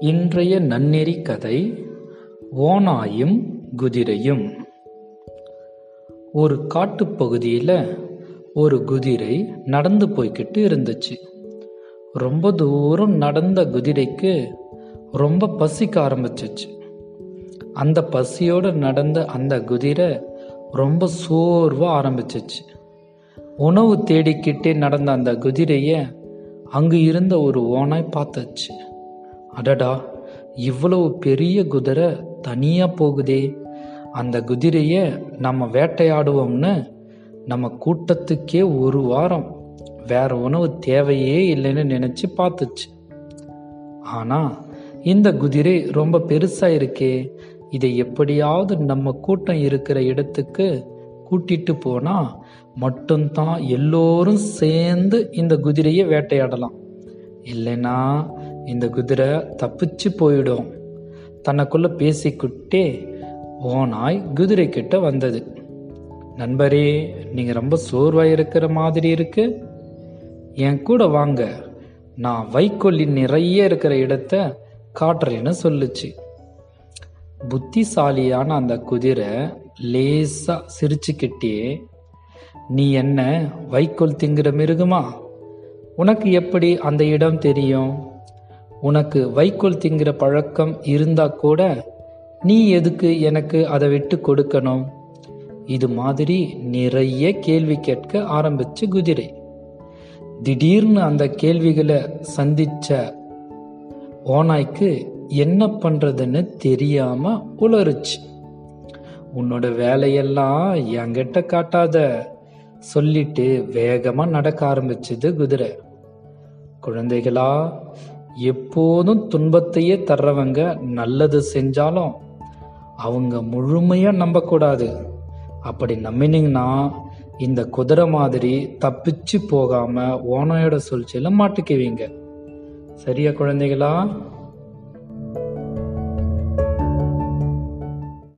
இன்றைய நன்னெறி கதை ஓனாயும் குதிரையும். ஒரு காட்டுப்பகுதியில் ஒரு குதிரை நடந்து போய்கிட்டு இருந்துச்சு. ரொம்ப தூரம் நடந்த குதிரைக்கு ரொம்ப பசிக்க ஆரம்பிச்சிச்சு. அந்த பசியோடு நடந்த அந்த குதிரை ரொம்ப சோர்வாக ஆரம்பிச்சிச்சு. உணவு தேடிக்கிட்டே நடந்த அந்த குதிரையை அங்கு இருந்த ஒரு ஓனாய் பார்த்துச்சு. அடடா இவ்வளவு பெரிய குதிரை தனியாக போகுதே. அந்த குதிரையை நம்ம வேட்டையாடுவோம்னு நம்ம கூட்டத்துக்கே ஒரு வாரம் வேற உணவு தேவையே இல்லைன்னு நினச்சி பார்த்துச்சு. ஆனால் இந்த குதிரை ரொம்ப பெருசாக இருக்கே. இதை எப்படியாவது நம்ம கூட்டம் இருக்கிற இடத்துக்கு கூட்டிட்டு போனால் மட்டும்தான் எல்லோரும் சேர்ந்து இந்த குதிரையை வேட்டையாடலாம். இல்லைன்னா இந்த குதிரை தப்பிச்சு போயிடும். தனக்குள்ள பேசிக்கிட்டே ஓனாய் குதிரை கிட்ட வந்தது. நண்பரே நீங்க ரொம்ப சோர்வாக இருக்கிற மாதிரி இருக்கு. என் கூட வாங்க. நான் வைக்கோல் நிறைய இருக்கிற இடத்த காட்டுறேன்னு சொல்லுச்சு. புத்திசாலியான அந்த குதிரை லேசா சிரிச்சுக்கிட்டே நீ என்ன வைக்கோல் திங்கிற மிருகமா? உனக்கு எப்படி அந்த இடம் தெரியும்? உனக்கு வைக்கோல் திங்கிற பழக்கம் இருந்தா கூட நீ எதுக்கு எனக்கு அதை விட்டு கொடுக்கணும்? இது மாதிரி நிறைய கேள்வி கேட்க ஆரம்பிச்சு குதிரை. திடீர்னு அந்த கேள்விகளை சந்திச்ச ஓனாய்க்கு என்ன பண்றதுன்னு தெரியாம உளறுச்சு. உன்னோட வேலையெல்லாம் என்கிட்ட காட்டாத சொல்லிட்டு வேகமா நடக்க ஆரம்பிச்சது குதிரை. குழந்தைகளா எப்போதும் துன்பத்தையே தர்றவங்க நல்லது செஞ்சாலும் அவங்க முழுமையாக நம்பக்கூடாது. அப்படி நம்பினீங்கன்னா இந்த குதிரை மாதிரி தப்பிச்சு போகாமல் ஓனையோட சூழ்ச்சியில் மாட்டிக்குவீங்க. சரியா குழந்தைகளா?